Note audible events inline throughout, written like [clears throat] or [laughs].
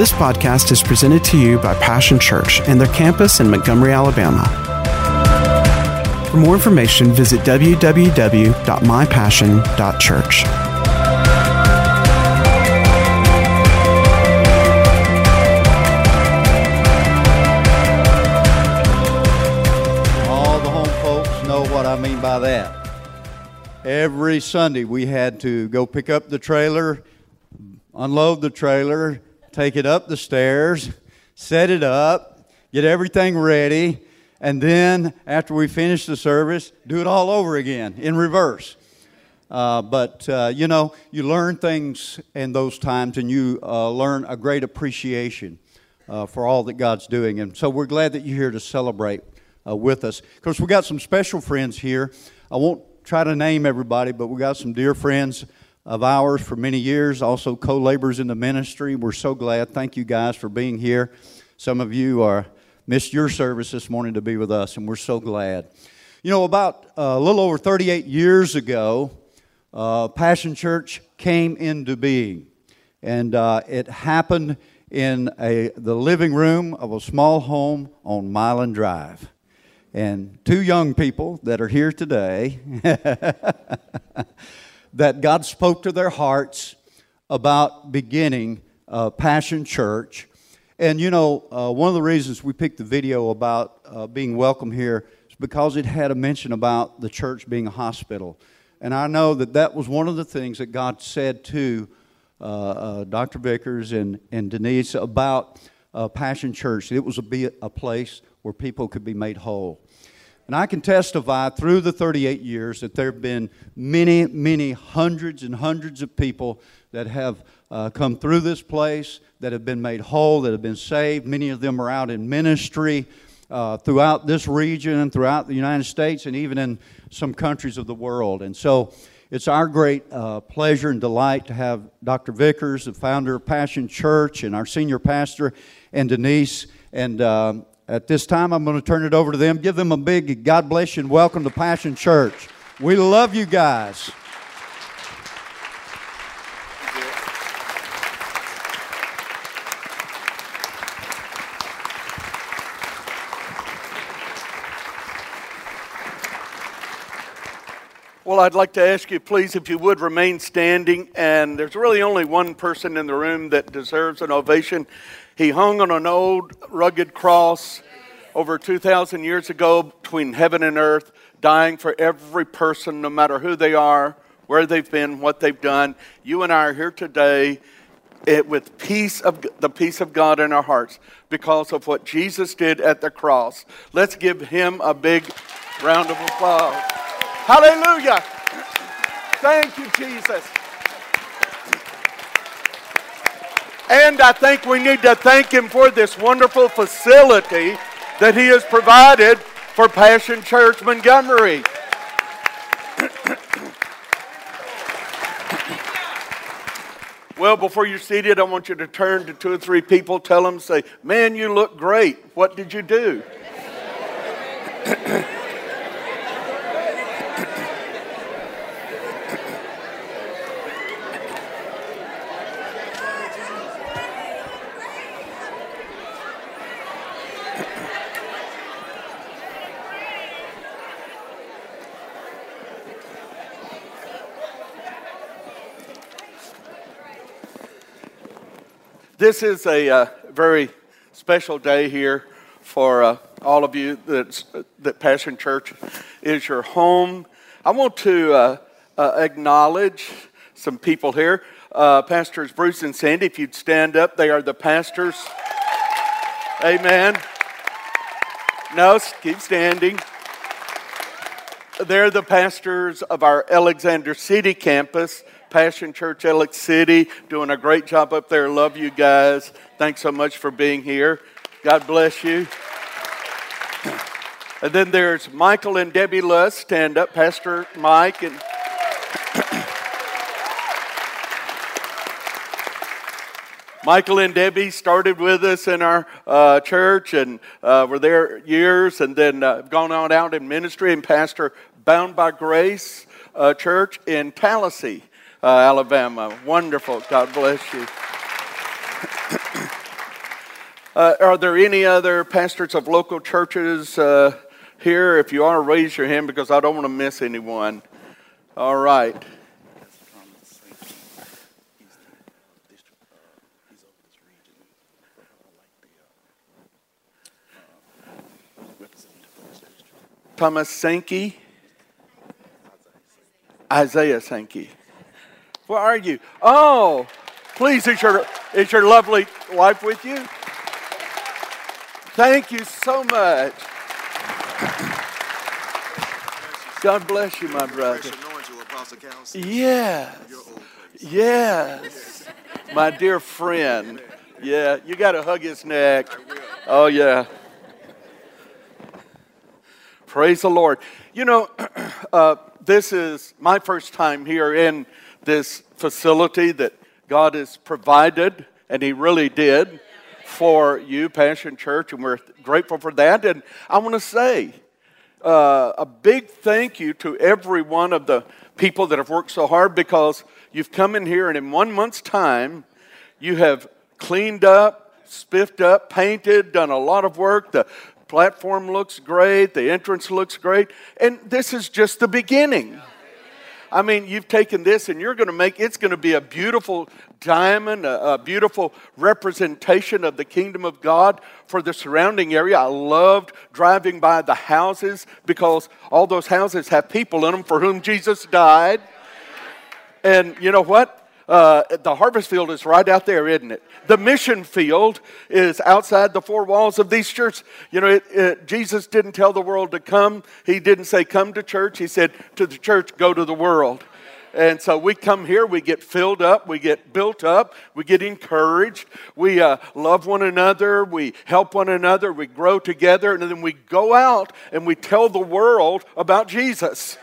This podcast is presented to you by Passion Church and their campus in Montgomery, Alabama. For more information, visit www.mypassion.church. All the home folks know what I mean by that. Every Sunday we had to go pick up the trailer, unload the trailer, take it up the stairs, set it up, get everything ready, and then after we finish the service, do it all over again in reverse. Uh, but uh, you know, you learn things in those times, and you uh, learn a great appreciation uh, for all that God's doing. And so we're glad that you're here to celebrate uh, with us. Of course, we got some special friends here. I won't try to name everybody, but we've got some dear friends of ours for many years, also co laborers in the ministry. We're so glad. Thank you guys for being here. Some of you are missed your service this morning to be with us, and we're so glad. You know, about uh, a little over 38 years ago, uh, Passion Church came into being, and uh, it happened in a, the living room of a small home on Milan Drive. And two young people that are here today [laughs] that God spoke to their hearts about beginning uh, Passion Church. And you know, uh, one of the reasons we picked the video about uh, being welcome here is because it had a mention about the church being a hospital. And I know that that was one of the things that God said to uh, uh, Dr. Vickers and, and Denise about uh, Passion Church. It was a, be a place where people could be made whole. And I can testify through the 38 years that there have been many, many hundreds and hundreds of people that have uh, come through this place, that have been made whole, that have been saved. Many of them are out in ministry uh, throughout this region and throughout the United States and even in some countries of the world. And so it's our great uh, pleasure and delight to have Dr. Vickers, the founder of Passion Church, and our senior pastor, and Denise. And um, at this time, I'm going to turn it over to them. Give them a big God bless you and welcome to Passion Church. We love you guys. Well, I'd like to ask you, please, if you would remain standing. And there's really only one person in the room that deserves an ovation. He hung on an old rugged cross over 2,000 years ago between heaven and earth, dying for every person, no matter who they are, where they've been, what they've done. You and I are here today it, with peace of the peace of God in our hearts because of what Jesus did at the cross. Let's give him a big round of applause. Hallelujah. Thank you, Jesus. And I think we need to thank him for this wonderful facility that he has provided for Passion Church Montgomery. well, before you're seated, I want you to turn to two or three people, tell them, say, Man, you look great. What did you do? This is a uh, very special day here for uh, all of you that's, that Passion Church is your home. I want to uh, uh acknowledge some people here. Uh, pastors Bruce and Sandy, if you'd stand up, they are the pastors. Amen. No, keep standing. They're the pastors of our Alexander City campus. Passion Church Alex City, doing a great job up there. Love you guys. Thanks so much for being here. God bless you. [clears throat] And then there's Michael and Debbie Lust. Stand up, Pastor Mike and. [clears throat] Michael and Debbie started with us in our uh, church and uh, were there years and then uh, gone on out in ministry and pastor Bound by Grace uh, Church in Tallassee uh, Alabama. Wonderful. God bless you. [coughs] Uh, are there any other pastors of local churches uh, here? If you are, raise your hand because I don't want to miss anyone. All right. Thomas Sankey. Isaiah Sankey. Where are you? Oh, please, is your, is your lovely wife with you? Thank you so much. [coughs] God bless you, my brother. Yes. Yes. My dear friend. Yeah, you got to hug his neck. Oh, yeah. Praise the Lord. You know, [clears throat] uh, this is my first time here in this facility that God has provided, and He really did for you, Passion Church, and we're grateful for that. And I want to say uh, a big thank you to every one of the people that have worked so hard because you've come in here and in one month's time, you have cleaned up, spiffed up, painted, done a lot of work. The platform looks great, the entrance looks great, and this is just the beginning. I mean, you've taken this and you're going to make it's going to be a beautiful diamond, a, a, beautiful representation of the kingdom of God for the surrounding area. I loved driving by the houses because all those houses have people in them for whom Jesus died. And you know what? Uh, the harvest field is right out there, isn't it? The mission field is outside the four walls of these churches. You know, it, it, Jesus didn't tell the world to come. He didn't say, come to church. He said, to the church, go to the world. And so we come here, we get filled up, we get built up, we get encouraged, we uh, love one another, we help one another, we grow together, and then we go out and we tell the world about Jesus.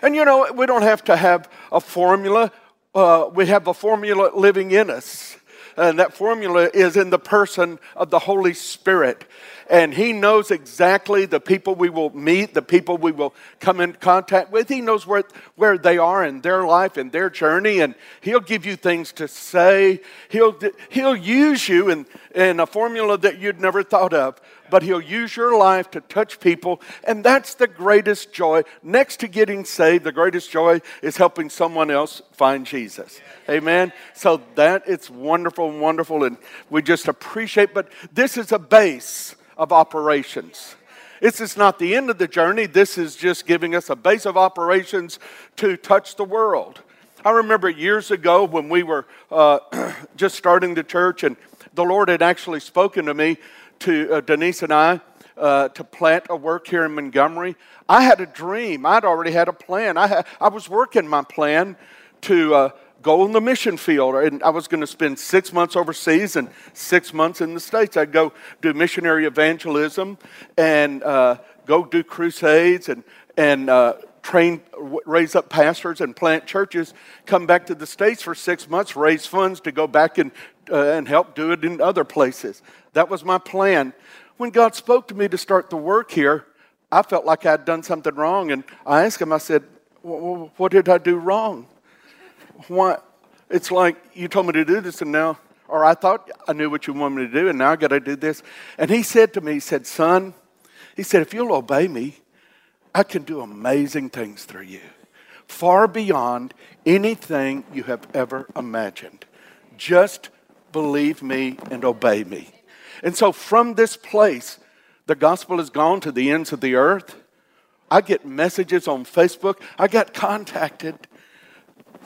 And you know, we don't have to have a formula uh, we have a formula living in us. And that formula is in the person of the Holy Spirit. And He knows exactly the people we will meet, the people we will come in contact with. He knows where, where they are in their life and their journey. And He'll give you things to say. He'll, he'll use you in, in a formula that you'd never thought of but He'll use your life to touch people. And that's the greatest joy. Next to getting saved, the greatest joy is helping someone else find Jesus. Amen. So that it's wonderful wonderful, and we just appreciate. But this is a base of operations. This is not the end of the journey. This is just giving us a base of operations to touch the world. I remember years ago when we were uh, [clears throat] just starting the church, and the Lord had actually spoken to me to uh, Denise and I uh, to plant a work here in Montgomery. I had a dream. I'd already had a plan. I, had, I was working my plan to uh, go in the mission field, and I was going to spend six months overseas and six months in the States. I'd go do missionary evangelism and uh, go do crusades and, and uh, train, raise up pastors and plant churches, come back to the States for six months, raise funds to go back and, uh, and help do it in other places. That was my plan. When God spoke to me to start the work here, I felt like I'd done something wrong. And I asked him, I said, What did I do wrong? Why? It's like you told me to do this, and now, or I thought I knew what you wanted me to do, and now I got to do this. And he said to me, He said, Son, he said, if you'll obey me, I can do amazing things through you, far beyond anything you have ever imagined. Just believe me and obey me. And so from this place, the gospel has gone to the ends of the earth. I get messages on Facebook. I got contacted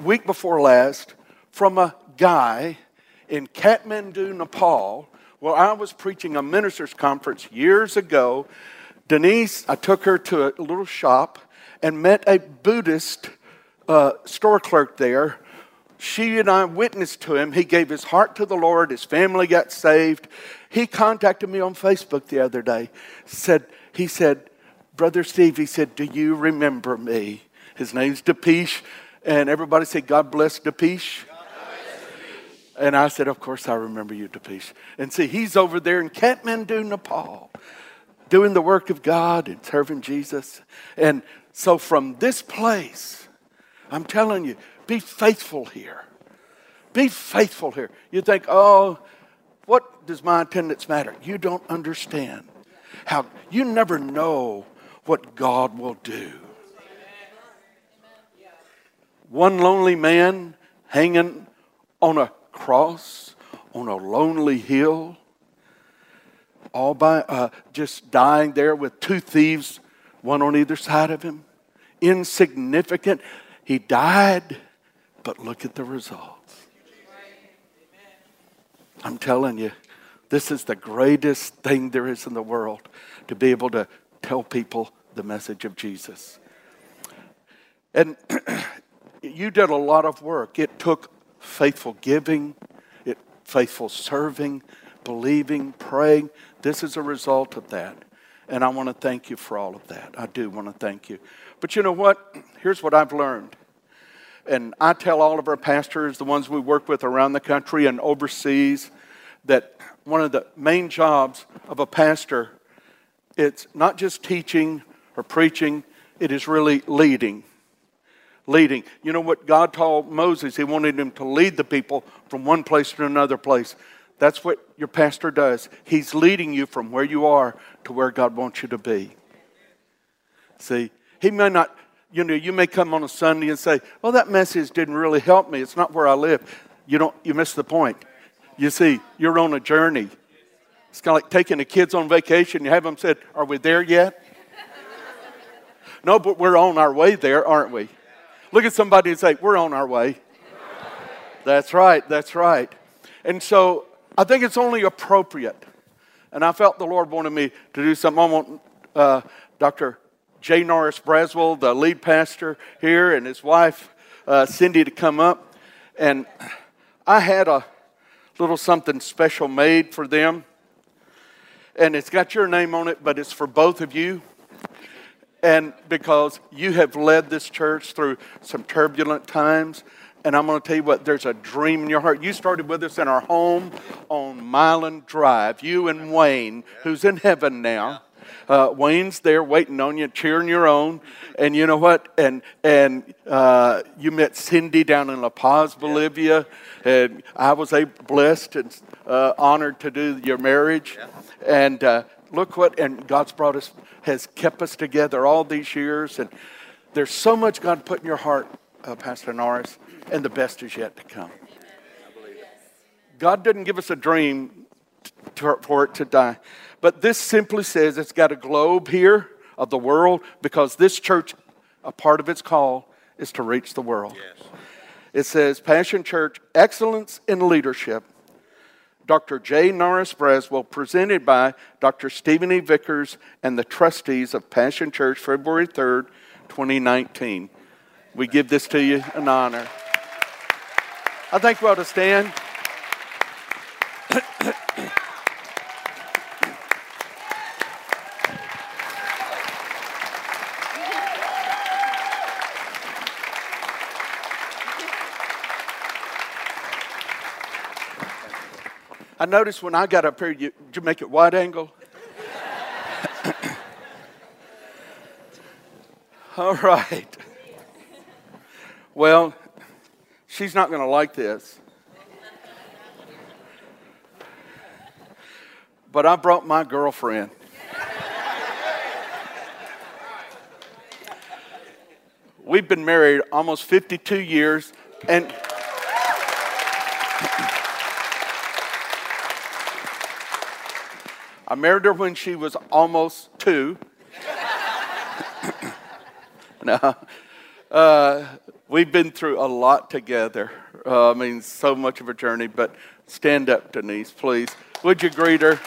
week before last from a guy in Kathmandu, Nepal, where I was preaching a ministers' conference years ago. Denise, I took her to a little shop and met a Buddhist uh, store clerk there she and I witnessed to him. He gave his heart to the Lord. His family got saved. He contacted me on Facebook the other day. Said he said, Brother Steve, he said, Do you remember me? His name's Dipesh. And everybody said, God bless Dipesh. And I said, Of course I remember you, Dipesh. And see, he's over there in Kathmandu, Nepal, doing the work of God and serving Jesus. And so from this place, I'm telling you, be faithful here. Be faithful here. You think, oh, what does my attendance matter? You don't understand how you never know what God will do. One lonely man hanging on a cross on a lonely hill, all by uh, just dying there with two thieves, one on either side of him. Insignificant. He died, but look at the results. I'm telling you, this is the greatest thing there is in the world to be able to tell people the message of Jesus. And [clears throat] you did a lot of work. It took faithful giving, it faithful serving, believing, praying. This is a result of that. And I want to thank you for all of that. I do want to thank you. But you know what? Here's what I've learned. And I tell all of our pastors, the ones we work with around the country and overseas, that one of the main jobs of a pastor it's not just teaching or preaching, it is really leading. Leading. You know what God told Moses? He wanted him to lead the people from one place to another place. That's what your pastor does. He's leading you from where you are to where God wants you to be. See, he may not, you know, you may come on a Sunday and say, well, that message didn't really help me. It's not where I live. You don't, you miss the point. You see, you're on a journey. It's kind of like taking the kids on vacation. You have them said, Are we there yet? [laughs] no, but we're on our way there, aren't we? Look at somebody and say, We're on our way. That's right, that's right. And so I think it's only appropriate. And I felt the Lord wanted me to do something. I want uh, Dr. J. Norris Braswell, the lead pastor here, and his wife, uh, Cindy, to come up. And I had a little something special made for them and it's got your name on it, but it's for both of you. And because you have led this church through some turbulent times, and I'm going to tell you what, there's a dream in your heart. You started with us in our home on Milan Drive, you and Wayne, who's in heaven now. Uh, Wayne's there waiting on you, cheering your own. And you know what? And and uh, you met Cindy down in La Paz, Bolivia, and I was a blessed and uh, honored to do your marriage. And uh, look what, and God's brought us, has kept us together all these years. And there's so much God put in your heart, uh, Pastor Norris, and the best is yet to come. God didn't give us a dream to, for it to die. But this simply says it's got a globe here of the world because this church, a part of its call, is to reach the world. Yes. It says Passion Church, excellence in leadership Dr. J. Norris Braswell, presented by Dr. Stephen E. Vickers and the trustees of Passion Church, February 3rd, 2019. We give this to you in honor. I think we ought to stand. Noticed when I got up here, you, did you make it wide angle? [laughs] All right. Well, she's not going to like this. But I brought my girlfriend. We've been married almost 52 years, and I married her when she was almost two. [coughs] now, uh, we've been through a lot together. Uh, I mean, so much of a journey, but stand up, Denise, please. Would you greet her?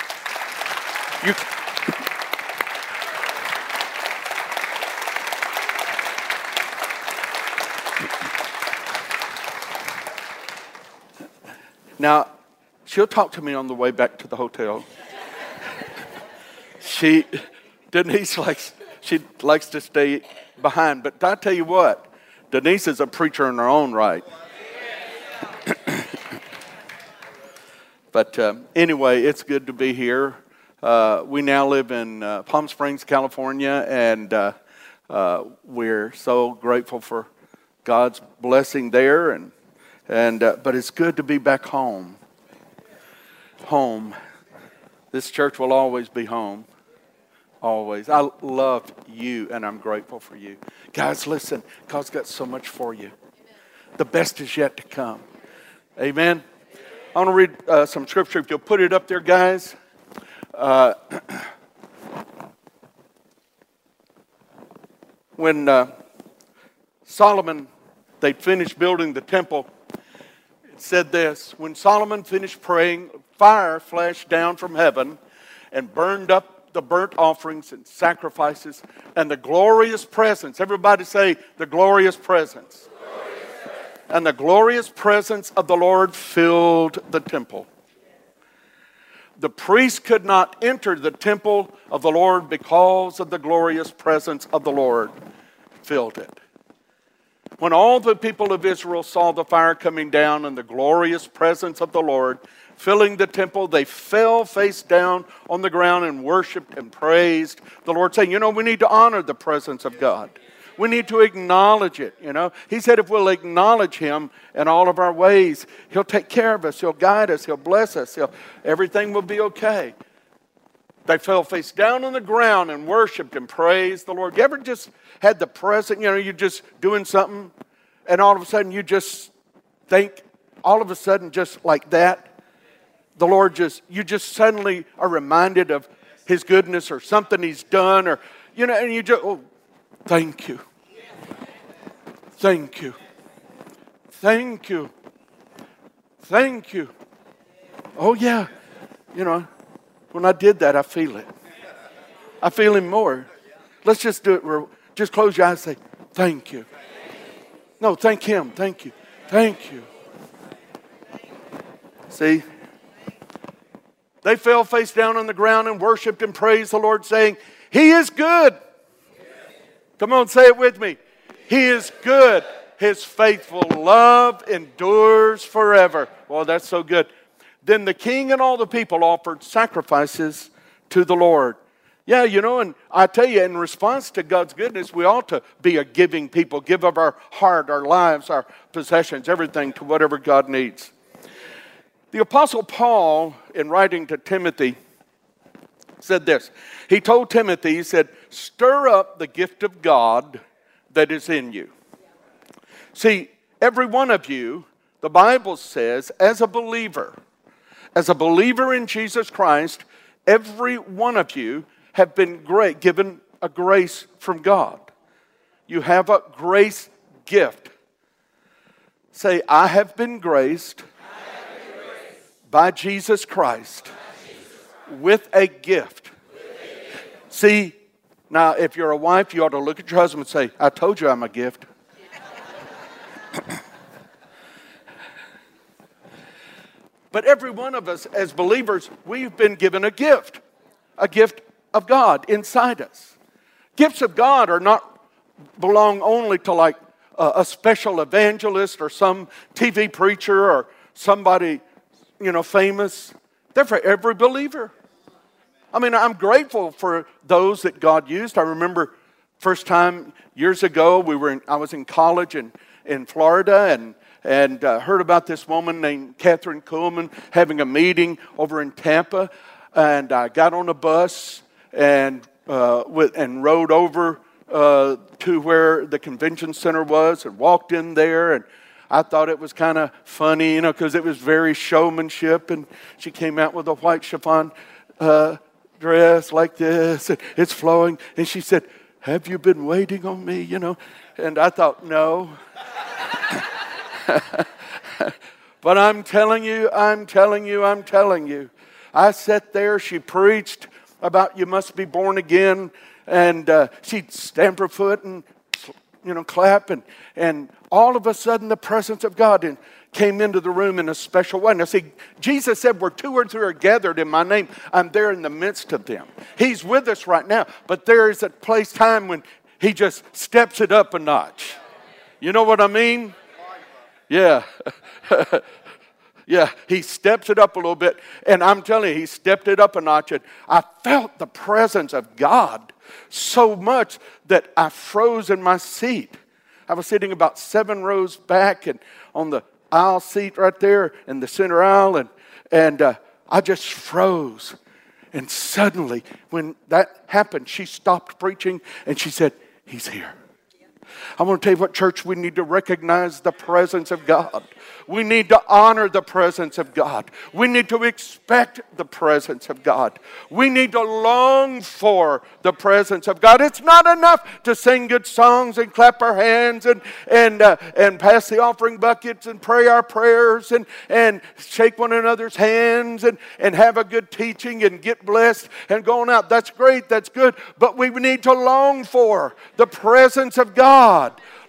You. Now, she'll talk to me on the way back to the hotel she Denise [laughs] likes she likes to stay behind. But I tell you what, Denise is a preacher in her own right. [coughs] but uh, anyway, it's good to be here. Uh, we now live in uh, Palm Springs, California, and uh, uh, we're so grateful for God's blessing there. And and uh, but it's good to be back home. home. This church will always be home. Always. I love you and I'm grateful for you. Guys, listen, God's got so much for you. The best is yet to come. Amen. I want to read uh, some scripture. If you'll put it up there, guys. Uh, [clears throat] when uh, Solomon, they'd finished building the temple, it said this When Solomon finished praying, fire flashed down from heaven and burned up the burnt offerings and sacrifices and the glorious presence. Everybody say, the glorious presence. And the glorious presence of the Lord filled the temple. The priest could not enter the temple of the Lord because of the glorious presence of the Lord filled it. When all the people of Israel saw the fire coming down and the glorious presence of the Lord, filling the temple, they fell face down on the ground and worshiped and praised the Lord, saying, You know, we need to honor the presence of God. We need to acknowledge it, you know. He said if we'll acknowledge him in all of our ways, he'll take care of us, he'll guide us, he'll bless us, he'll, everything will be okay. They fell face down on the ground and worshiped and praised the Lord. You ever just had the present, you know, you're just doing something and all of a sudden you just think, all of a sudden, just like that, the Lord just, you just suddenly are reminded of His goodness or something He's done, or, you know, and you just, oh, thank you. Thank you. Thank you. Thank you. Oh, yeah. You know, when I did that, I feel it. I feel Him more. Let's just do it. Just close your eyes and say, Thank you. No, thank Him. Thank you. Thank you. See? They fell face down on the ground and worshiped and praised the Lord, saying, He is good. Come on, say it with me. He is good. His faithful love endures forever. Well, that's so good. Then the king and all the people offered sacrifices to the Lord. Yeah, you know, and I tell you, in response to God's goodness, we ought to be a giving people, give of our heart, our lives, our possessions, everything to whatever God needs. The Apostle Paul, in writing to Timothy, said this. He told Timothy, he said, Stir up the gift of God that is in you. See, every one of you, the Bible says, as a believer, as a believer in Jesus Christ, every one of you have been great, given a grace from God. You have a grace gift. Say, I have been graced by Jesus Christ with a gift. See, now if you're a wife, you ought to look at your husband and say, I told you I'm a gift. but every one of us as believers, we've been given a gift, a gift of God inside us. Gifts of God are not belong only to like a, special evangelist or some TV preacher or somebody you know, famous. They're for every believer. I mean, I'm grateful for those that God used. I remember first time years ago, we were in, I was in college in, in Florida and, and uh, heard about this woman named Kathryn Kuhlman having a meeting over in Tampa. And I got on a bus and, uh, with, and rode over uh, to where the convention center was and walked in there and I thought it was kind of funny, you know, because it was very showmanship. And she came out with a white chiffon uh, dress like this, and it's flowing. And she said, Have you been waiting on me? You know, and I thought, No. [laughs] but I'm telling you, I'm telling you, I'm telling you. I sat there, she preached about you must be born again, and uh, she'd stamp her foot and you know, clap, and, and all of a sudden the presence of God came into the room in a special way. Now, see, Jesus said, Where two or three are gathered in my name, I'm there in the midst of them. He's with us right now, but there is a place, time when He just steps it up a notch. You know what I mean? Yeah. [laughs] yeah, he steps it up a little bit. And I'm telling you, he stepped it up a notch. And I felt the presence of God so much that I froze in my seat. I was sitting about seven rows back and on the aisle seat right there in the center aisle, and, and uh, I just froze. And suddenly, when that happened, she stopped preaching and she said, He's here. I want to tell you what, church, we need to recognize the presence of God. We need to honor the presence of God. We need to expect the presence of God. We need to long for the presence of God. It's not enough to sing good songs and clap our hands and, and, uh, and pass the offering buckets and pray our prayers and, and shake one another's hands and, and have a good teaching and get blessed and going out. That's great, that's good. But we need to long for the presence of God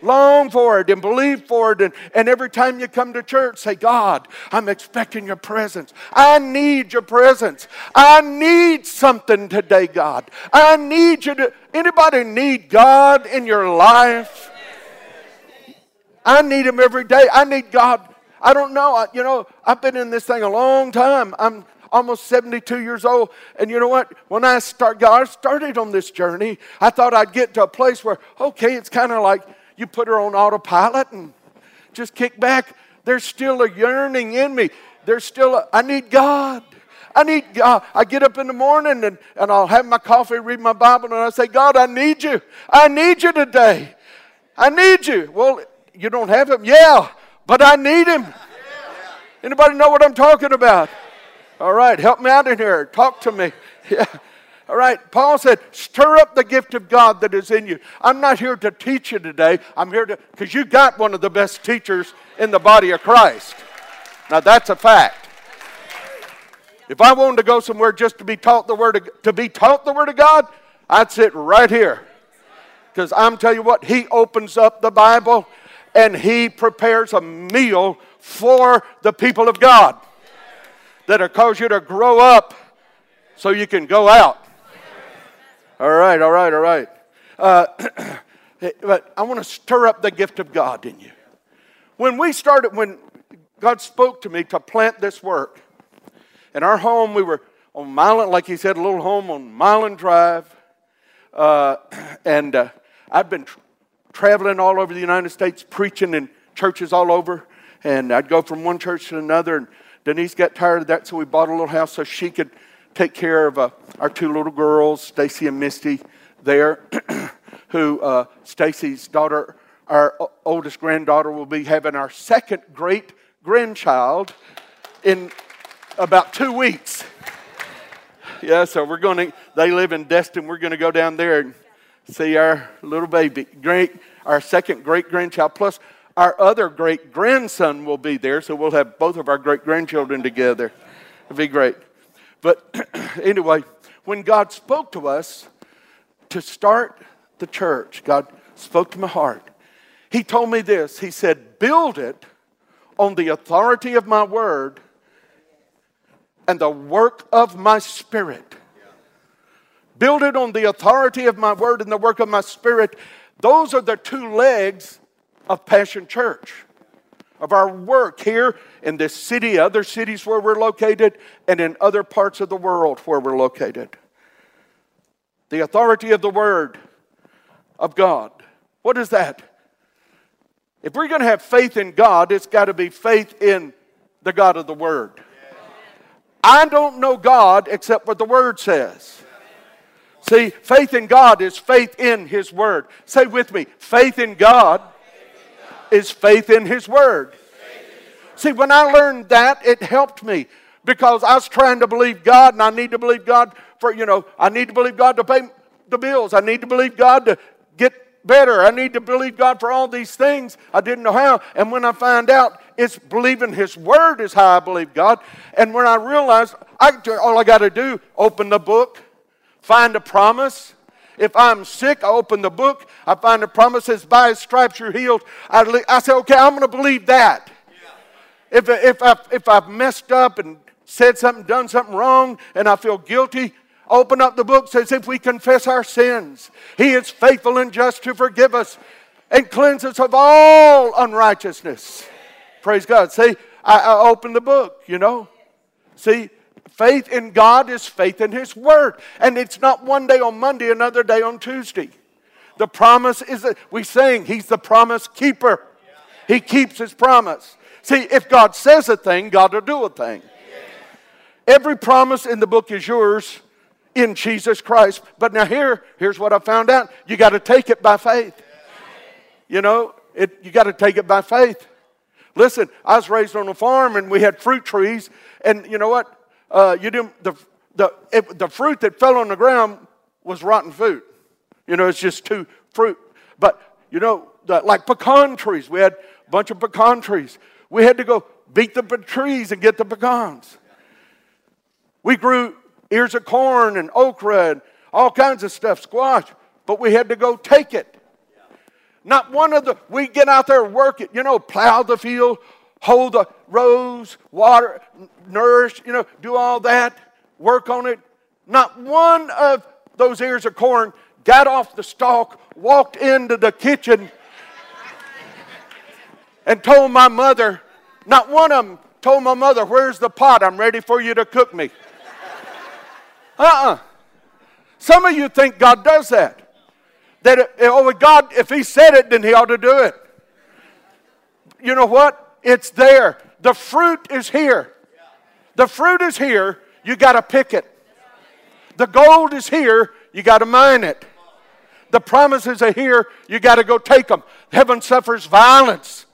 long for it and believe for it. And, and every time you come to church, say, God, I'm expecting your presence. I need your presence. I need something today, God. I need you to. Anybody need God in your life? I need Him every day. I need God. I don't know. I, you know, I've been in this thing a long time. I'm almost 72 years old. And you know what? When I start, God I started on this journey, I thought I'd get to a place where, okay, it's kind of like you put her on autopilot and just kick back. There's still a yearning in me. There's still a, I need God. I need God. Uh, I get up in the morning and, and I'll have my coffee, read my Bible, and I say, God, I need you. I need you today. I need you. Well, you don't have him? Yeah, but I need him. Anybody know what I'm talking about? All right, help me out in here. Talk to me. [laughs] Yeah. All right, Paul said, stir up the gift of God that is in you. I'm not here to teach you today. I'm here to, because you got one of the best teachers in the body of Christ. Now, that's a fact. If I wanted to go somewhere just to be taught the word of, to be taught the word of God, I'd sit right here. Because I'm telling you what, he opens up the Bible and he prepares a meal for the people of God that'll cause you to grow up so you can go out. All right, all right, all right. Uh, [clears throat] but I want to stir up the gift of God in you. When we started, when God spoke to me to plant this work, in our home, we were on Milan, like he said, a little home on Milan Drive. Uh, [clears throat] and uh, I've been tra- traveling all over the United States, preaching in churches all over. And I'd go from one church to another. And Denise got tired of that, so we bought a little house so she could take care of uh, our two little girls, Stacy and Misty, there, [clears throat] who uh, Stacy's daughter, our oldest granddaughter, will be having our second great grandchild in about two weeks. Yeah, so we're going to, they live in Destin. We're going to go down there and see our little baby, great, our second great grandchild, plus our other great grandson will be there. So we'll have both of our great grandchildren together. It'd be great. But [clears throat] anyway, when God spoke to us to start the church, God spoke to my heart. He told me this He said, Build it on the authority of my word and the work of my spirit. Build it on the authority of my word and the work of my spirit. Those are the two legs of Passion Church of our work here in this city, other cities where we're located, and in other parts of the world where we're located. The authority of the Word of God. What is that? If we're going to have faith in God, it's got to be faith in the God of the Word. I don't know God except what the Word says. See, faith in God is faith in His Word. Say with me faith in God is faith in His Word. See, when I learned that, it helped me because I was trying to believe God and I need to believe God for, you know, I need to believe God to pay the bills. I need to believe God to get better. I need to believe God for all these things. I didn't know how. And when I find out, it's believing His Word is how I believe God. And when I realized I, all I got to do, open the book, find a promise, if I'm sick, I open the book, I find the promises by his stripes you're healed. I, I say, okay, I'm going to believe that. Yeah. If, if, I, if I've messed up and said something, done something wrong, and I feel guilty, open up the book, says, if we confess our sins, he is faithful and just to forgive us and cleanse us of all unrighteousness. Praise God. See, I, I open the book, you know. See, Faith in God is faith in His Word. And it's not one day on Monday, another day on Tuesday. The promise is that we sing, He's the promise keeper. He keeps His promise. See, if God says a thing, God will do a thing. Every promise in the book is yours in Jesus Christ. But now here, here's what I found out. You got to take it by faith. You know, it, you got to take it by faith. Listen, I was raised on a farm and we had fruit trees, and you know what? Uh, you didn't the the it, the fruit that fell on the ground was rotten fruit. You know, it's just too fruit. But you know, the, like pecan trees, we had a bunch of pecan trees. We had to go beat the trees and get the pecans. We grew ears of corn and okra and all kinds of stuff, squash, but we had to go take it. Not one of the, we get out there work it, you know, plow the field, hold the rows, water, nourish, you know, do all that, work on it. Not one of those ears of corn got off the stalk, walked into the kitchen, and told my mother, not one of them told my mother, Where's the pot? I'm ready for you to cook me. Uh uh-uh. uh Some of you think God does that. That, oh, God, if He said it, then He ought to do it. You know what? It's there. The fruit is here. The fruit is here. You got to pick it. The gold is here. You got to mine it. The promises are here. You got to go take them. Heaven suffers violence.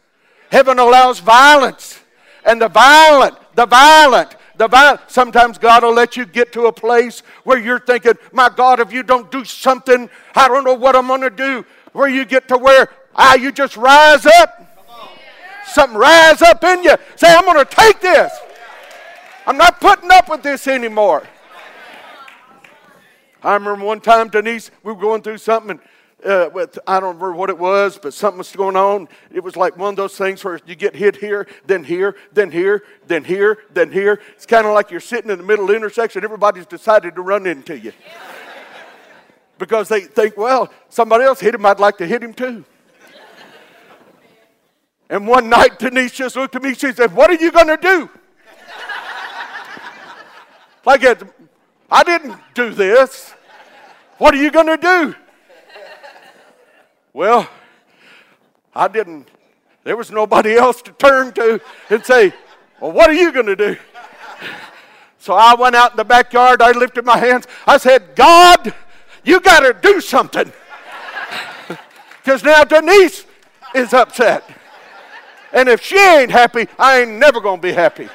Heaven allows violence. And the violent, the violent, the violent. Sometimes God will let you get to a place where you're thinking, my God, if you don't do something, I don't know what I'm going to do. Where you get to where, ah, you just rise up. Something rise up in you. Say, I'm going to take this. I'm not putting up with this anymore. I remember one time, Denise, we were going through something, and uh, with, I don't remember what it was, but something was going on. It was like one of those things where you get hit here, then here, then here, then here, then here. It's kind of like you're sitting in the middle of the intersection. Everybody's decided to run into you because they think, well, somebody else hit him. I'd like to hit him too. And one night, Denise just looked at me. She said, "What are you going to do?" like, I didn't do this. What are you going to do? Well, I didn't, there was nobody else to turn to and say, Well, what are you going to do? So I went out in the backyard, I lifted my hands, I said, God, you got to do something. [laughs] Because now Denise is upset. And if she ain't happy, I ain't never going to be happy.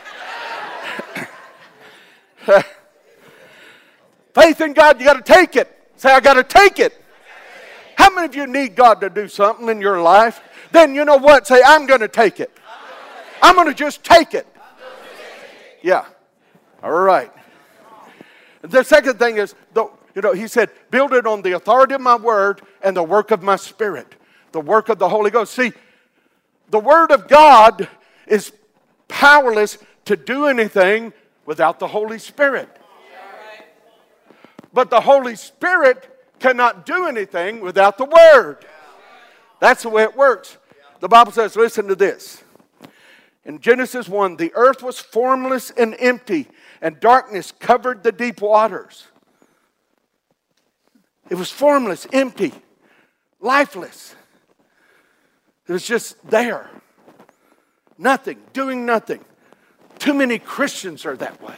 [laughs] Faith in God, you got to take it. Say, I got to take it. How many of you need God to do something in your life? Then you know what? Say, I'm going to take it. I'm going to just take it. Yeah. All right. The second thing is, the, you know, he said, build it on the authority of my word and the work of my spirit, the work of the Holy Ghost. See, the word of God is powerless to do anything without the Holy Spirit. But the Holy Spirit cannot do anything without the Word. That's the way it works. The Bible says, listen to this. In Genesis 1, the earth was formless and empty, and darkness covered the deep waters. It was formless, empty, lifeless. It was just there. Nothing, doing nothing. Too many Christians are that way.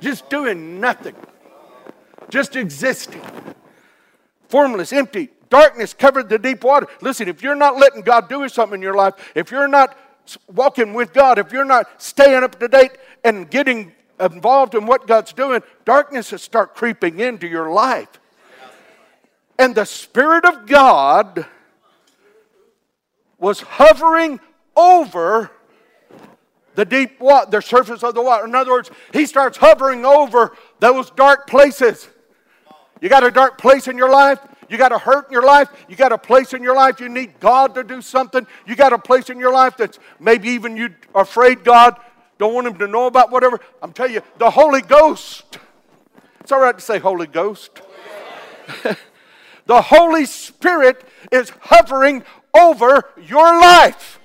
Just doing nothing just existing. Formless, empty. Darkness covered the deep water. Listen, if you're not letting God do something in your life, if you're not walking with God, if you're not staying up to date and getting involved in what God's doing, darkness will start creeping into your life. And the Spirit of God was hovering over the deep water, the surface of the water. In other words, he starts hovering over those dark places. You got a dark place in your life? You got a hurt in your life? You got a place in your life you need God to do something? You got a place in your life that's maybe even you are afraid God don't want him to know about whatever? I'm telling you, the Holy Ghost. It's all right to say Holy Ghost. [laughs] the Holy Spirit is hovering over your life.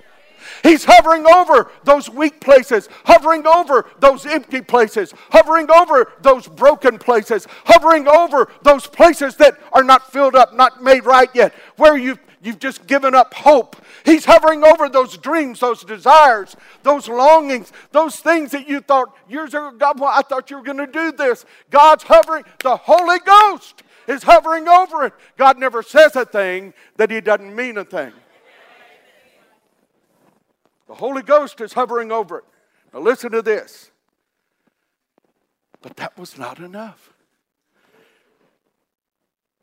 He's hovering over those weak places, hovering over those empty places, hovering over those broken places, hovering over those places that are not filled up, not made right yet, where you you've just given up hope. He's hovering over those dreams, those desires, those longings, those things that you thought years ago, God, well, I thought you were going to do this. God's hovering, the Holy Ghost is hovering over it. God never says a thing that He doesn't mean a thing. The Holy Ghost is hovering over it. Now, listen to this. But that was not enough.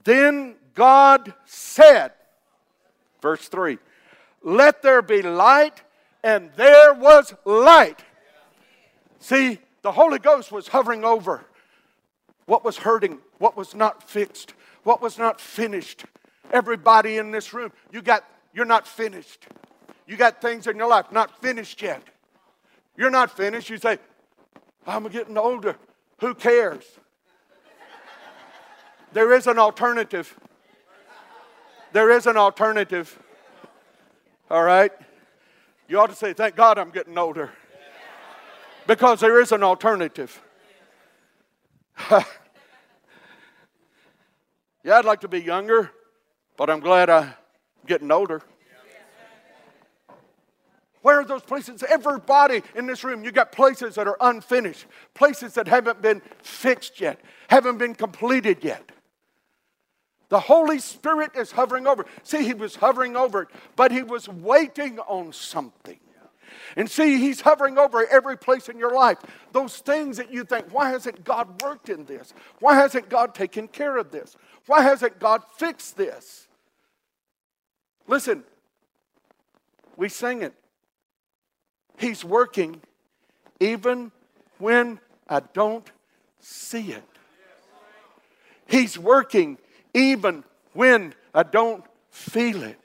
Then God said, verse 3, Let there be light, and there was light. See, the Holy Ghost was hovering over what was hurting, what was not fixed, what was not finished. Everybody in this room, you got you're not finished. You got things in your life not finished yet. You're not finished. You say, I'm getting older. Who cares? There is an alternative. There is an alternative. All right? You ought to say, Thank God I'm getting older. Because there is an alternative. [laughs] yeah, I'd like to be younger, but I'm glad I'm getting older. Where are those places? Everybody in this room, you got places that are unfinished, places that haven't been fixed yet, haven't been completed yet. The Holy Spirit is hovering over. See, he was hovering over it, but he was waiting on something. And see, he's hovering over every place in your life. Those things that you think, why hasn't God worked in this? Why hasn't God taken care of this? Why hasn't God fixed this? Listen, we sing it. He's working even when I don't see it. He's working even when I don't feel it.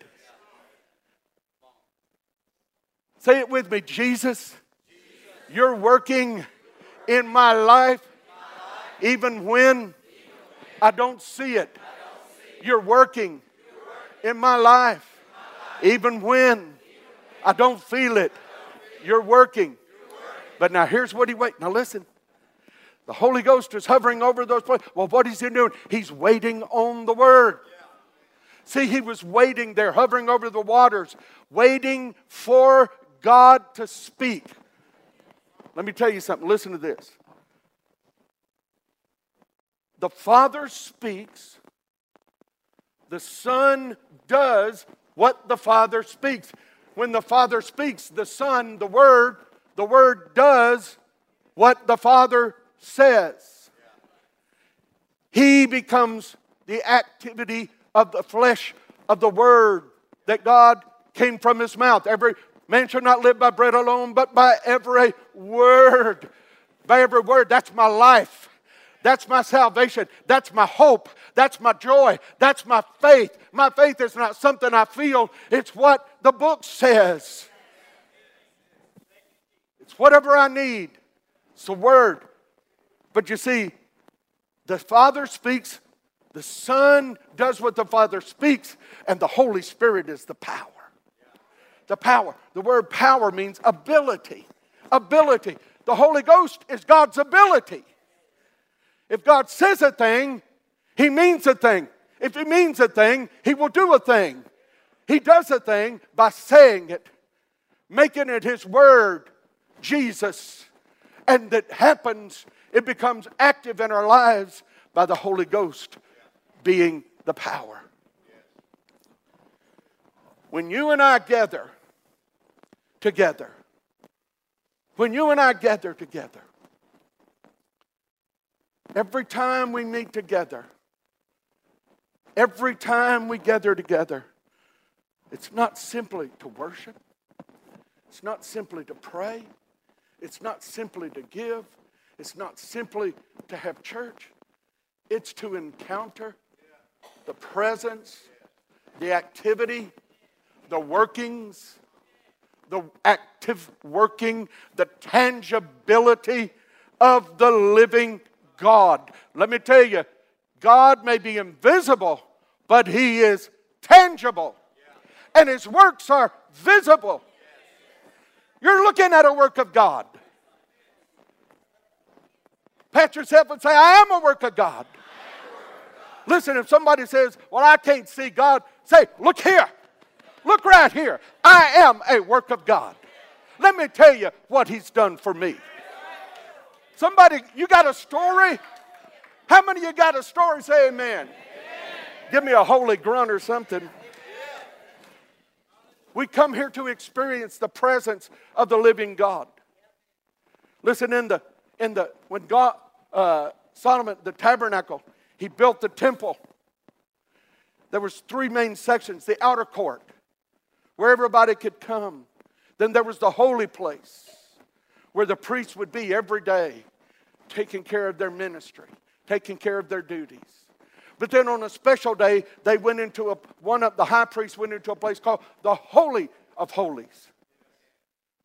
Say it with me Jesus, you're working in my life even when I don't see it. You're working in my life even when I don't feel it. You're working. But now here's what he wait. Now listen. The Holy Ghost is hovering over those places. Well, what is he doing? He's waiting on the word. See, he was waiting there, hovering over the waters, waiting for God to speak. Let me tell you something. Listen to this. The Father speaks, the Son does what the Father speaks when the Father speaks, the Son, the Word, the Word does what the Father says. He becomes the activity of the flesh of the Word that God came from His mouth. Every man shall not live by bread alone, but by every word. By every word. That's my life. That's my salvation. That's my hope. That's my joy. That's my faith. My faith is not something I feel, it's what the book says. It's whatever I need. It's the word. But you see, the Father speaks, the Son does what the Father speaks, and the Holy Spirit is the power. The power. The word power means ability. Ability. The Holy Ghost is God's ability. If God says a thing, He means a thing. If He means a thing, He will do a thing. He does a thing by saying it, making it His word, Jesus. And that happens, it becomes active in our lives by the Holy Ghost being the power. When you and I gather together, when you and I gather together, Every time we meet together, every time we gather together, it's not simply to worship, it's not simply to pray, it's not simply to give, it's not simply to have church, it's to encounter the presence, the activity, the workings, the active working, the tangibility of the living God. Let me tell you, God may be invisible, but He is tangible. And His works are visible. You're looking at a work of God. Pat yourself and say, I am a work of God. Listen, if somebody says, Well, I can't see God, say, Look here. Look right here. I am a work of God. Let me tell you what He's done for me. Somebody, you got a story? How many of you got a story? Say amen. amen. Give me a holy grunt or something. We come here to experience the presence of the living God. Listen, in the in the when God uh, Solomon the tabernacle, he built the temple. There was three main sections: the outer court, where everybody could come. Then there was the holy place, where the priests would be every day, taking care of their ministry, taking care of their duties. But then on a special day, they went into a, one of the high priests went into a place called the Holy of Holies.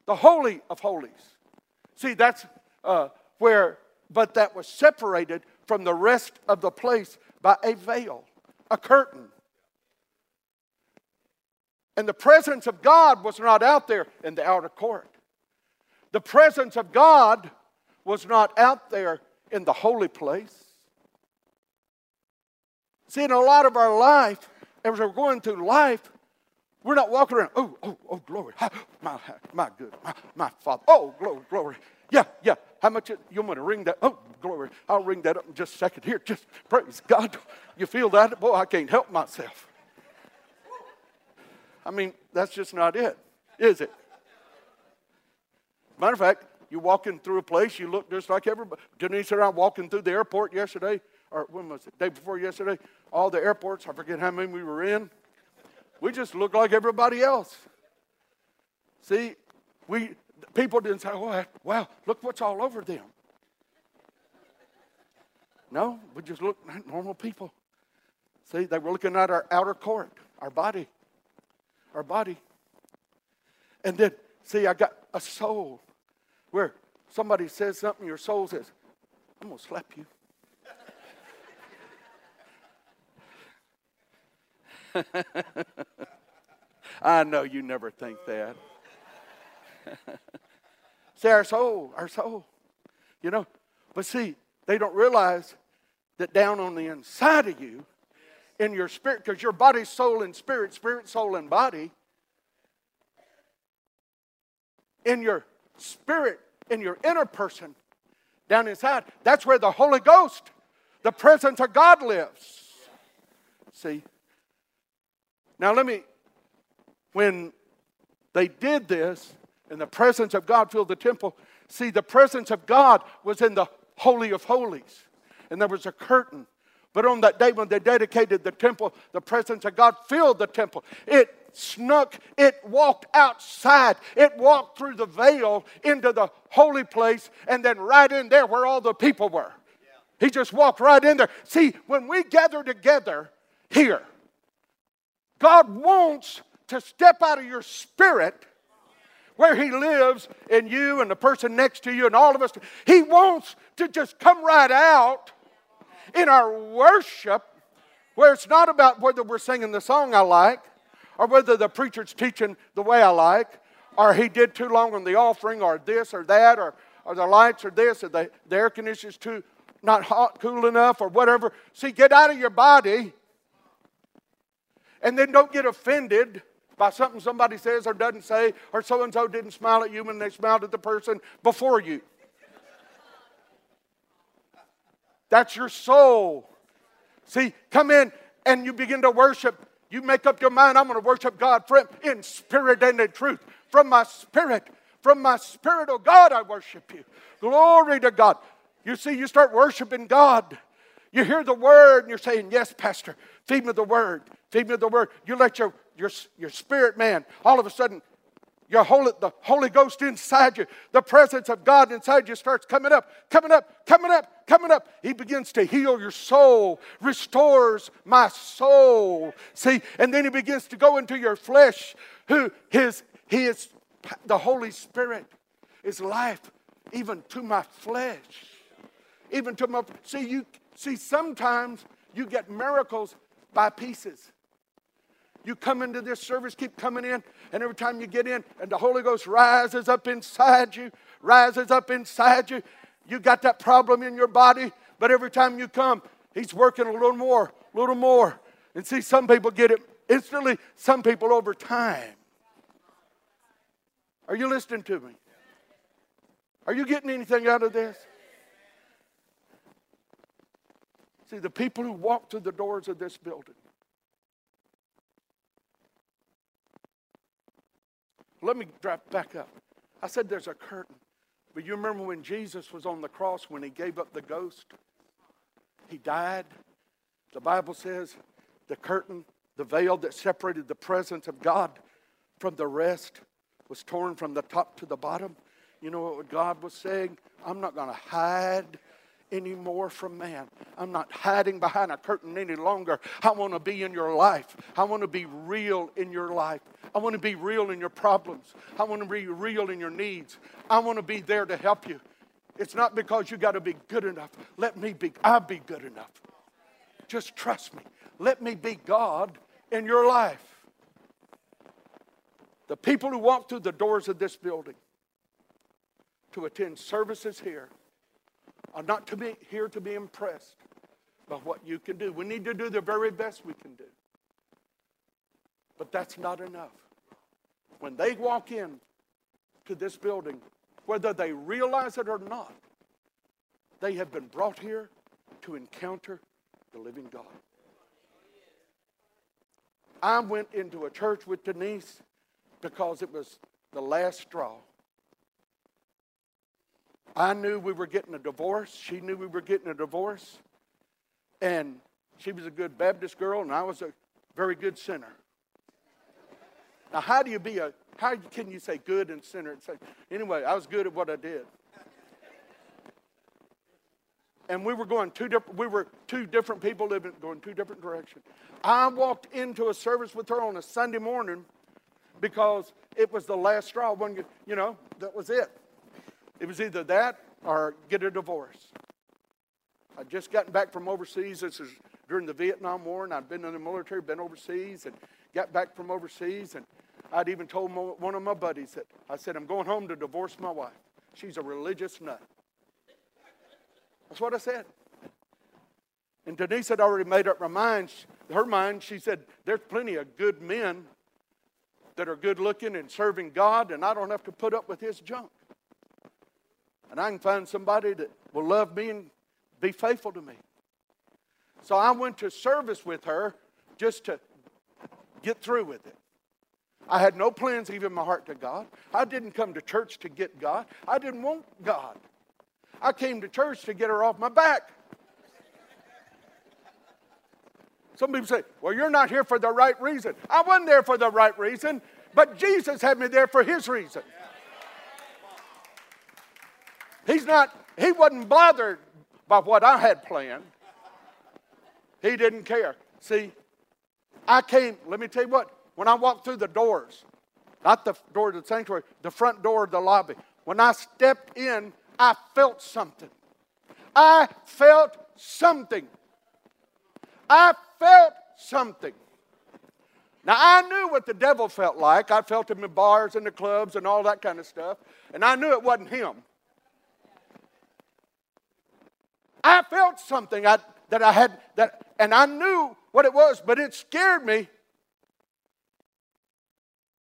The Holy of Holies. See, that's uh, where, but that was separated from the rest of the place by a veil, a curtain. And the presence of God was not out there in the outer court. The presence of God was not out there in the holy place. See, in a lot of our life, as we're going through life, we're not walking around, oh, oh, oh, glory. My, my good, my, my Father. Oh, glory, glory. Yeah, yeah. How much you want to ring that? Oh, glory. I'll ring that up in just a second. Here, just praise God. You feel that? Boy, I can't help myself. I mean, that's just not it, is it? Matter of fact, you're walking through a place, you look just like everybody. Denise and I walking through the airport yesterday or when was it? Day before yesterday, all the airports, I forget how many we were in. We just looked like everybody else. See, we people didn't say, "Oh, wow, look what's all over them." No, we just looked like normal people. See, they were looking at our outer court, our body, our body. And then, see, I got a soul where somebody says something, your soul says, I'm going to slap you. [laughs] I know you never think that. [laughs] see, our soul, our soul, you know. But see, they don't realize that down on the inside of you, in your spirit, because your body, soul, and spirit, spirit, soul, and body, in your spirit, in your inner person, down inside, that's where the Holy Ghost, the presence of God lives. See? Now, let me, when they did this and the presence of God filled the temple, see, the presence of God was in the Holy of Holies, and there was a curtain. But on that day when they dedicated the temple, the presence of God filled the temple. It snuck, it walked outside, it walked through the veil into the holy place, and then right in there where all the people were. He just walked right in there. See, when we gather together here, God wants to step out of your spirit where He lives in you and the person next to you and all of us. He wants to just come right out in our worship where it's not about whether we're singing the song I like or whether the preacher's teaching the way I like or he did too long on the offering or this or that or, or the lights or this or the, the air conditioner's too not hot, cool enough or whatever. See, get out of your body and then don't get offended by something somebody says or doesn't say, or so and so didn't smile at you when they smiled at the person before you. That's your soul. See, come in and you begin to worship. You make up your mind, I'm going to worship God friend, in spirit and in truth. From my spirit, from my spirit, oh God, I worship you. Glory to God. You see, you start worshiping God. You hear the word and you're saying, Yes, Pastor, feed me the word. Feed me the word. You let your, your, your spirit man, all of a sudden, your Holy, the Holy Ghost inside you, the presence of God inside you starts coming up, coming up, coming up, coming up. He begins to heal your soul, restores my soul. See, and then he begins to go into your flesh. Who his he is the Holy Spirit is life, even to my flesh, even to my. See you. See sometimes you get miracles by pieces. You come into this service, keep coming in, and every time you get in, and the Holy Ghost rises up inside you, rises up inside you. You got that problem in your body, but every time you come, He's working a little more, a little more. And see, some people get it instantly, some people over time. Are you listening to me? Are you getting anything out of this? See, the people who walk through the doors of this building. Let me drop back up. I said there's a curtain. But you remember when Jesus was on the cross when he gave up the ghost? He died. The Bible says the curtain, the veil that separated the presence of God from the rest was torn from the top to the bottom. You know what God was saying? I'm not going to hide anymore from man. I'm not hiding behind a curtain any longer. I want to be in your life. I want to be real in your life. I want to be real in your problems. I want to be real in your needs. I want to be there to help you. It's not because you got to be good enough. Let me be, I'll be good enough. Just trust me. Let me be God in your life. The people who walk through the doors of this building to attend services here are not to be here to be impressed by what you can do. We need to do the very best we can do. But that's not enough. When they walk in to this building, whether they realize it or not, they have been brought here to encounter the living God. I went into a church with Denise because it was the last straw. I knew we were getting a divorce. She knew we were getting a divorce. And she was a good Baptist girl, and I was a very good sinner. Now, how do you be a, how can you say good and sinner? And say, Anyway, I was good at what I did. And we were going two different, we were two different people living, going two different directions. I walked into a service with her on a Sunday morning because it was the last straw. One, you know, that was it. It was either that or get a divorce. I'd just gotten back from overseas. This is during the Vietnam War, and I'd been in the military, been overseas, and got back from overseas. And I'd even told one of my buddies that I said, I'm going home to divorce my wife. She's a religious nut. That's what I said. And Denise had already made up her mind. Her mind, she said, There's plenty of good men that are good looking and serving God, and I don't have to put up with his junk and I can find somebody that will love me and be faithful to me. So I went to service with her just to get through with it. I had no plans even my heart to God. I didn't come to church to get God. I didn't want God. I came to church to get her off my back. Some people say, well, you're not here for the right reason. I wasn't there for the right reason, but Jesus had me there for his reason. He's not, he wasn't bothered by what I had planned. He didn't care. See, I came, let me tell you what, when I walked through the doors, not the door of the sanctuary, the front door of the lobby, when I stepped in, I felt something. I felt something. I felt something. Now, I knew what the devil felt like. I felt him in bars and the clubs and all that kind of stuff. And I knew it wasn't him. I felt something I, that I had, that, and I knew what it was, but it scared me.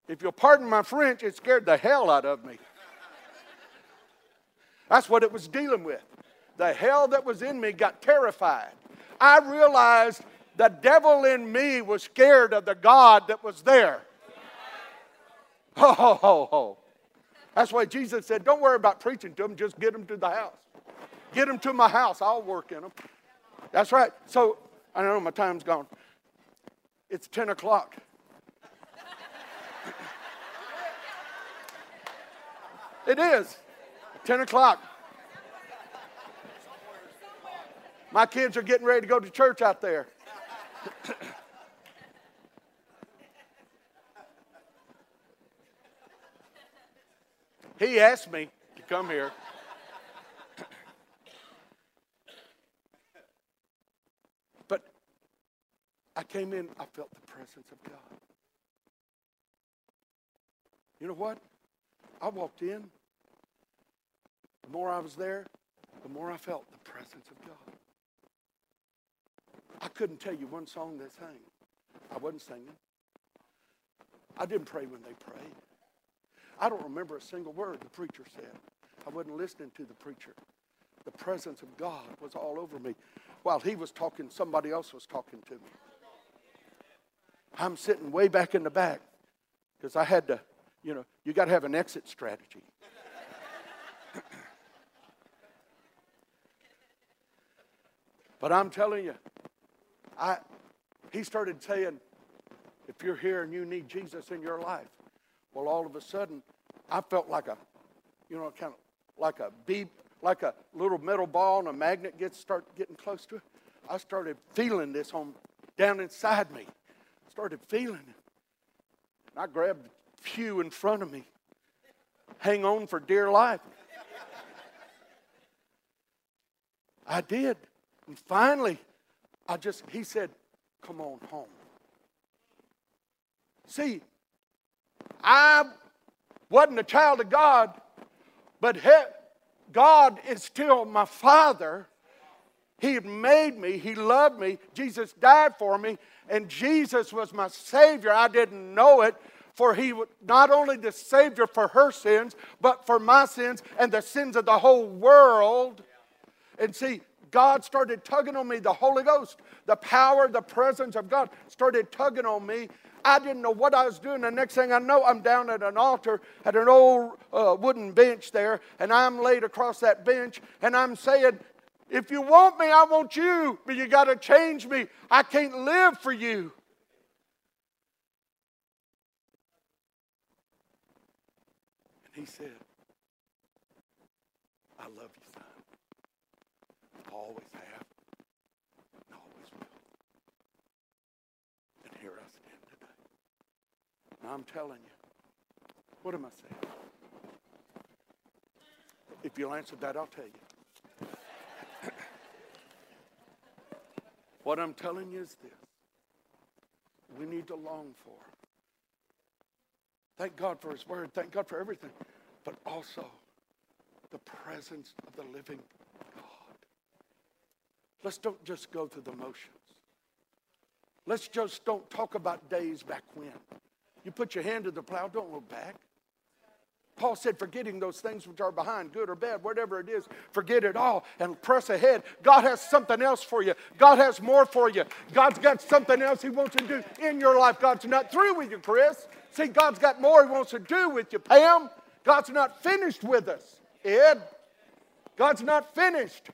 If you'll pardon my French, it scared the hell out of me. That's what it was dealing with. The hell that was in me got terrified. I realized the devil in me was scared of the God that was there. Ho, ho, ho, ho. That's why Jesus said, Don't worry about preaching to them, just get them to the house. Get them to my house. I'll work in them. That's right. So, I know my time's gone. It's 10 o'clock. [laughs] it is. 10 o'clock. My kids are getting ready to go to church out there. [coughs] he asked me to come here. I came in, I felt the presence of God. You know what? I walked in. The more I was there, the more I felt the presence of God. I couldn't tell you one song they sang. I wasn't singing. I didn't pray when they prayed. I don't remember a single word the preacher said. I wasn't listening to the preacher. The presence of God was all over me. While he was talking, somebody else was talking to me. I'm sitting way back in the back because I had to, you know, you got to have an exit strategy. [clears throat] but I'm telling you, I, he started saying, if you're here and you need Jesus in your life, well, all of a sudden, I felt like a, you know, kind of like a beep, like a little metal ball and a magnet gets start getting close to it. I started feeling this on down inside me. Started feeling it. And I grabbed the pew in front of me. Hang on for dear life. I did. And finally, I just, he said, come on home. See, I wasn't a child of God, but God is still my Father. He made me, He loved me, Jesus died for me, and Jesus was my Savior. I didn't know it, for He was not only the Savior for her sins, but for my sins and the sins of the whole world. And see, God started tugging on me, the Holy Ghost, the power, the presence of God started tugging on me. I didn't know what I was doing. The next thing I know, I'm down at an altar at an old uh, wooden bench there, and I'm laid across that bench, and I'm saying, If you want me, I want you, but you got to change me. I can't live for you. And he said, I love you. Son. I always have and always will. And here I stand today. I'm telling you. What am I saying? If you'll answer that, I'll tell you. What I'm telling you is this we need to long for. Thank God for His Word. Thank God for everything. But also the presence of the living God. Let's don't just go through the motions. Let's just don't talk about days back when. You put your hand to the plow, don't look back. Paul said, forgetting those things which are behind, good or bad, whatever it is, forget it all and press ahead. God has something else for you. God has more for you. God's got something else He wants to do in your life. God's not through with you, Chris. See, God's got more He wants to do with you, Pam. God's not finished with us, Ed. God's not finished.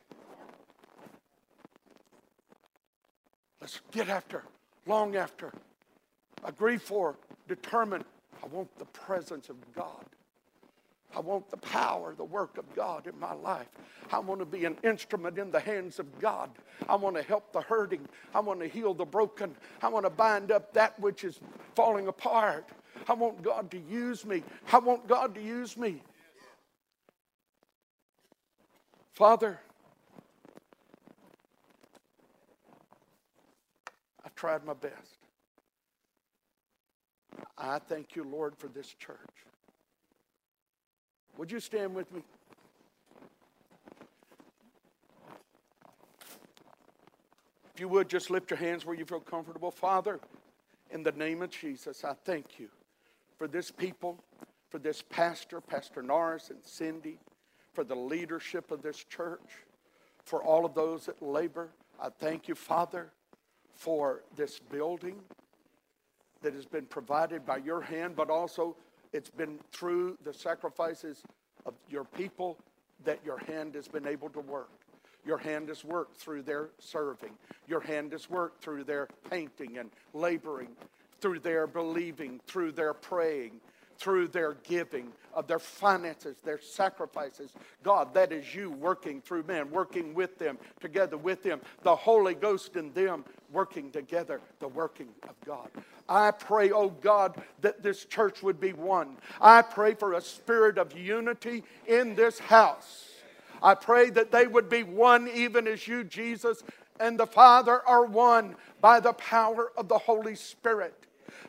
Let's get after, long after, agree for, determined I want the presence of God. I want the power, the work of God in my life. I want to be an instrument in the hands of God. I want to help the hurting. I want to heal the broken. I want to bind up that which is falling apart. I want God to use me. I want God to use me. Father, I've tried my best. I thank you, Lord, for this church. Would you stand with me? If you would, just lift your hands where you feel comfortable. Father, in the name of Jesus, I thank you for this people, for this pastor, Pastor Norris and Cindy, for the leadership of this church, for all of those that labor. I thank you, Father, for this building that has been provided by your hand, but also it's been through the sacrifices of your people that your hand has been able to work. Your hand has worked through their serving. Your hand has worked through their painting and laboring, through their believing, through their praying, through their giving of their finances, their sacrifices. God, that is you working through men, working with them, together with them, the Holy Ghost in them working together, the working of God. I pray, oh God, that this church would be one. I pray for a spirit of unity in this house. I pray that they would be one, even as you, Jesus, and the Father are one by the power of the Holy Spirit.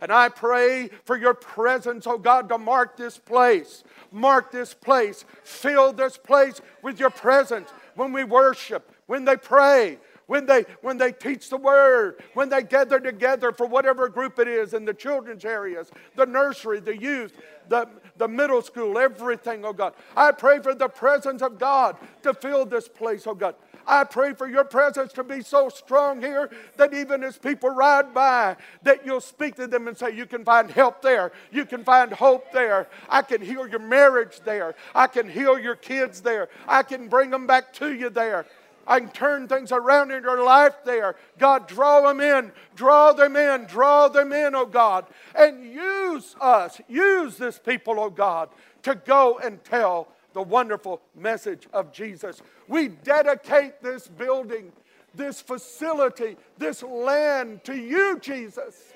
And I pray for your presence, oh God, to mark this place. Mark this place. Fill this place with your presence when we worship, when they pray, when they, when they teach the word, when they gather together for whatever group it is in the children's areas, the nursery, the youth, the, the middle school, everything, oh God. I pray for the presence of God to fill this place, oh God. I pray for your presence to be so strong here that even as people ride by, that you'll speak to them and say, You can find help there. You can find hope there. I can heal your marriage there. I can heal your kids there. I can bring them back to you there. I can turn things around in your life there. God, draw them in, draw them in, draw them in, oh God. And use us, use this people, oh God, to go and tell the wonderful message of Jesus. We dedicate this building, this facility, this land to you, Jesus.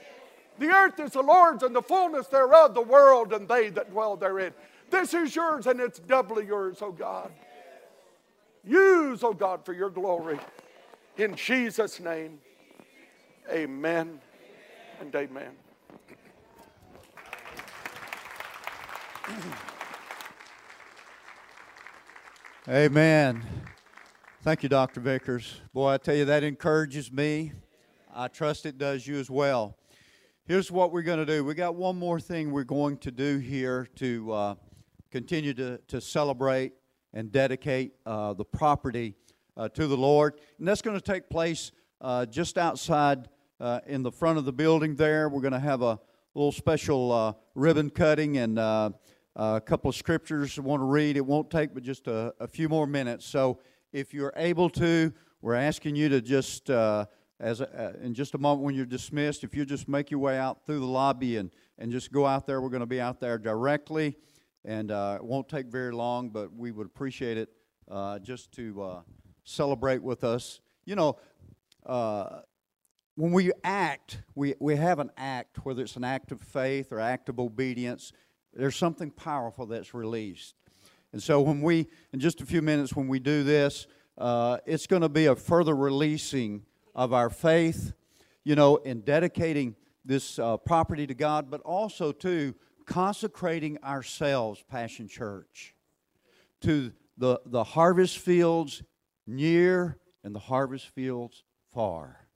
The earth is the Lord's and the fullness thereof, the world and they that dwell therein. This is yours and it's doubly yours, oh God. Use, oh God, for your glory. In Jesus' name, amen and amen. Amen. Thank you, Dr. Vickers. Boy, I tell you, that encourages me. I trust it does you as well. Here's what we're going to do. We got one more thing we're going to do here to uh, continue to, to celebrate and dedicate uh, the property uh, to the Lord. And that's going to take place uh, just outside uh, in the front of the building there. We're going to have a little special uh, ribbon cutting and a couple of scriptures I want to read. It won't take but just a, a, few more minutes. So if you're able to, we're asking you to just, uh, as a, uh, in just a moment when you're dismissed, if you just make your way out through the lobby and, and just go out there, we're going to be out there directly. And uh, it won't take very long, but we would appreciate it uh, just to uh, celebrate with us. You know, uh, when we act, we, we have an act, whether it's an act of faith or act of obedience there's something powerful that's released. And so, when we, in just a few minutes, when we do this, uh, it's going to be a further releasing of our faith, you know, in dedicating this uh, property to God, but also to consecrating ourselves, Passion Church, to the, the harvest fields near and the harvest fields far.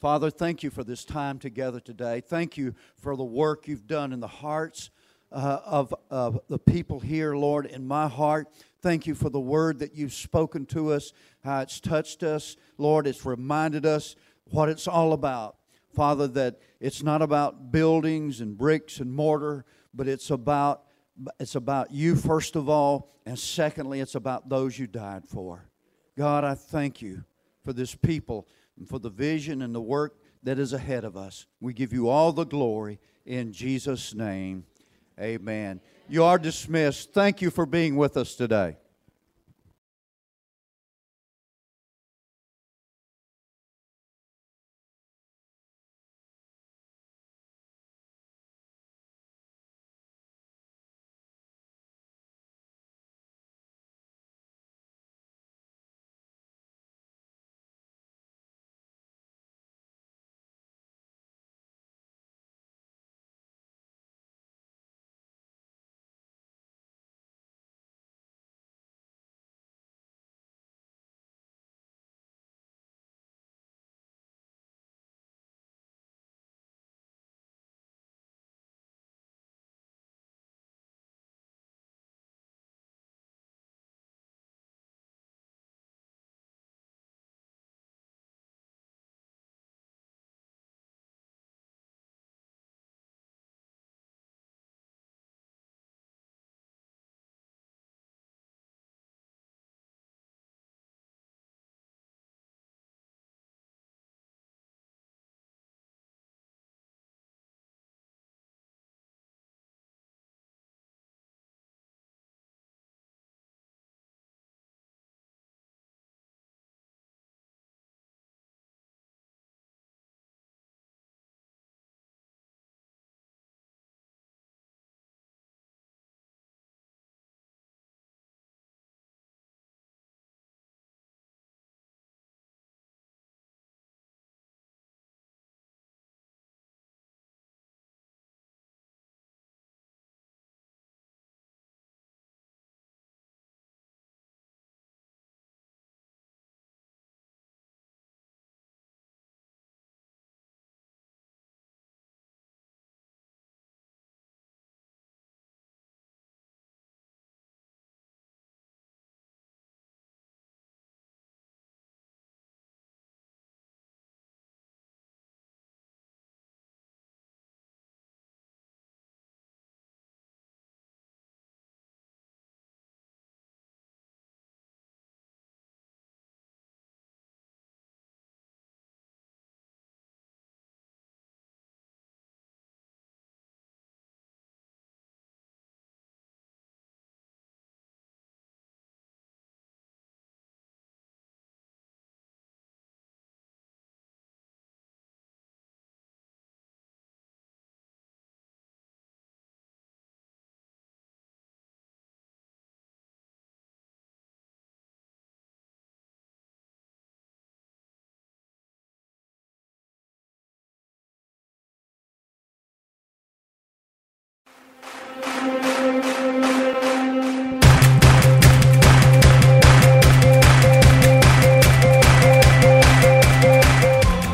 Father, thank you for this time together today. Thank you for the work you've done in the hearts uh, of, of the people here, Lord, in my heart. Thank you for the word that you've spoken to us, how it's touched us. Lord, it's reminded us what it's all about. Father, that it's not about buildings and bricks and mortar, but it's about it's about you first of all, and secondly, it's about those you died for. God, I thank you for this people and for the vision and the work that is ahead of us. We give you all the glory in Jesus' name. Amen. You are dismissed. Thank you for being with us today.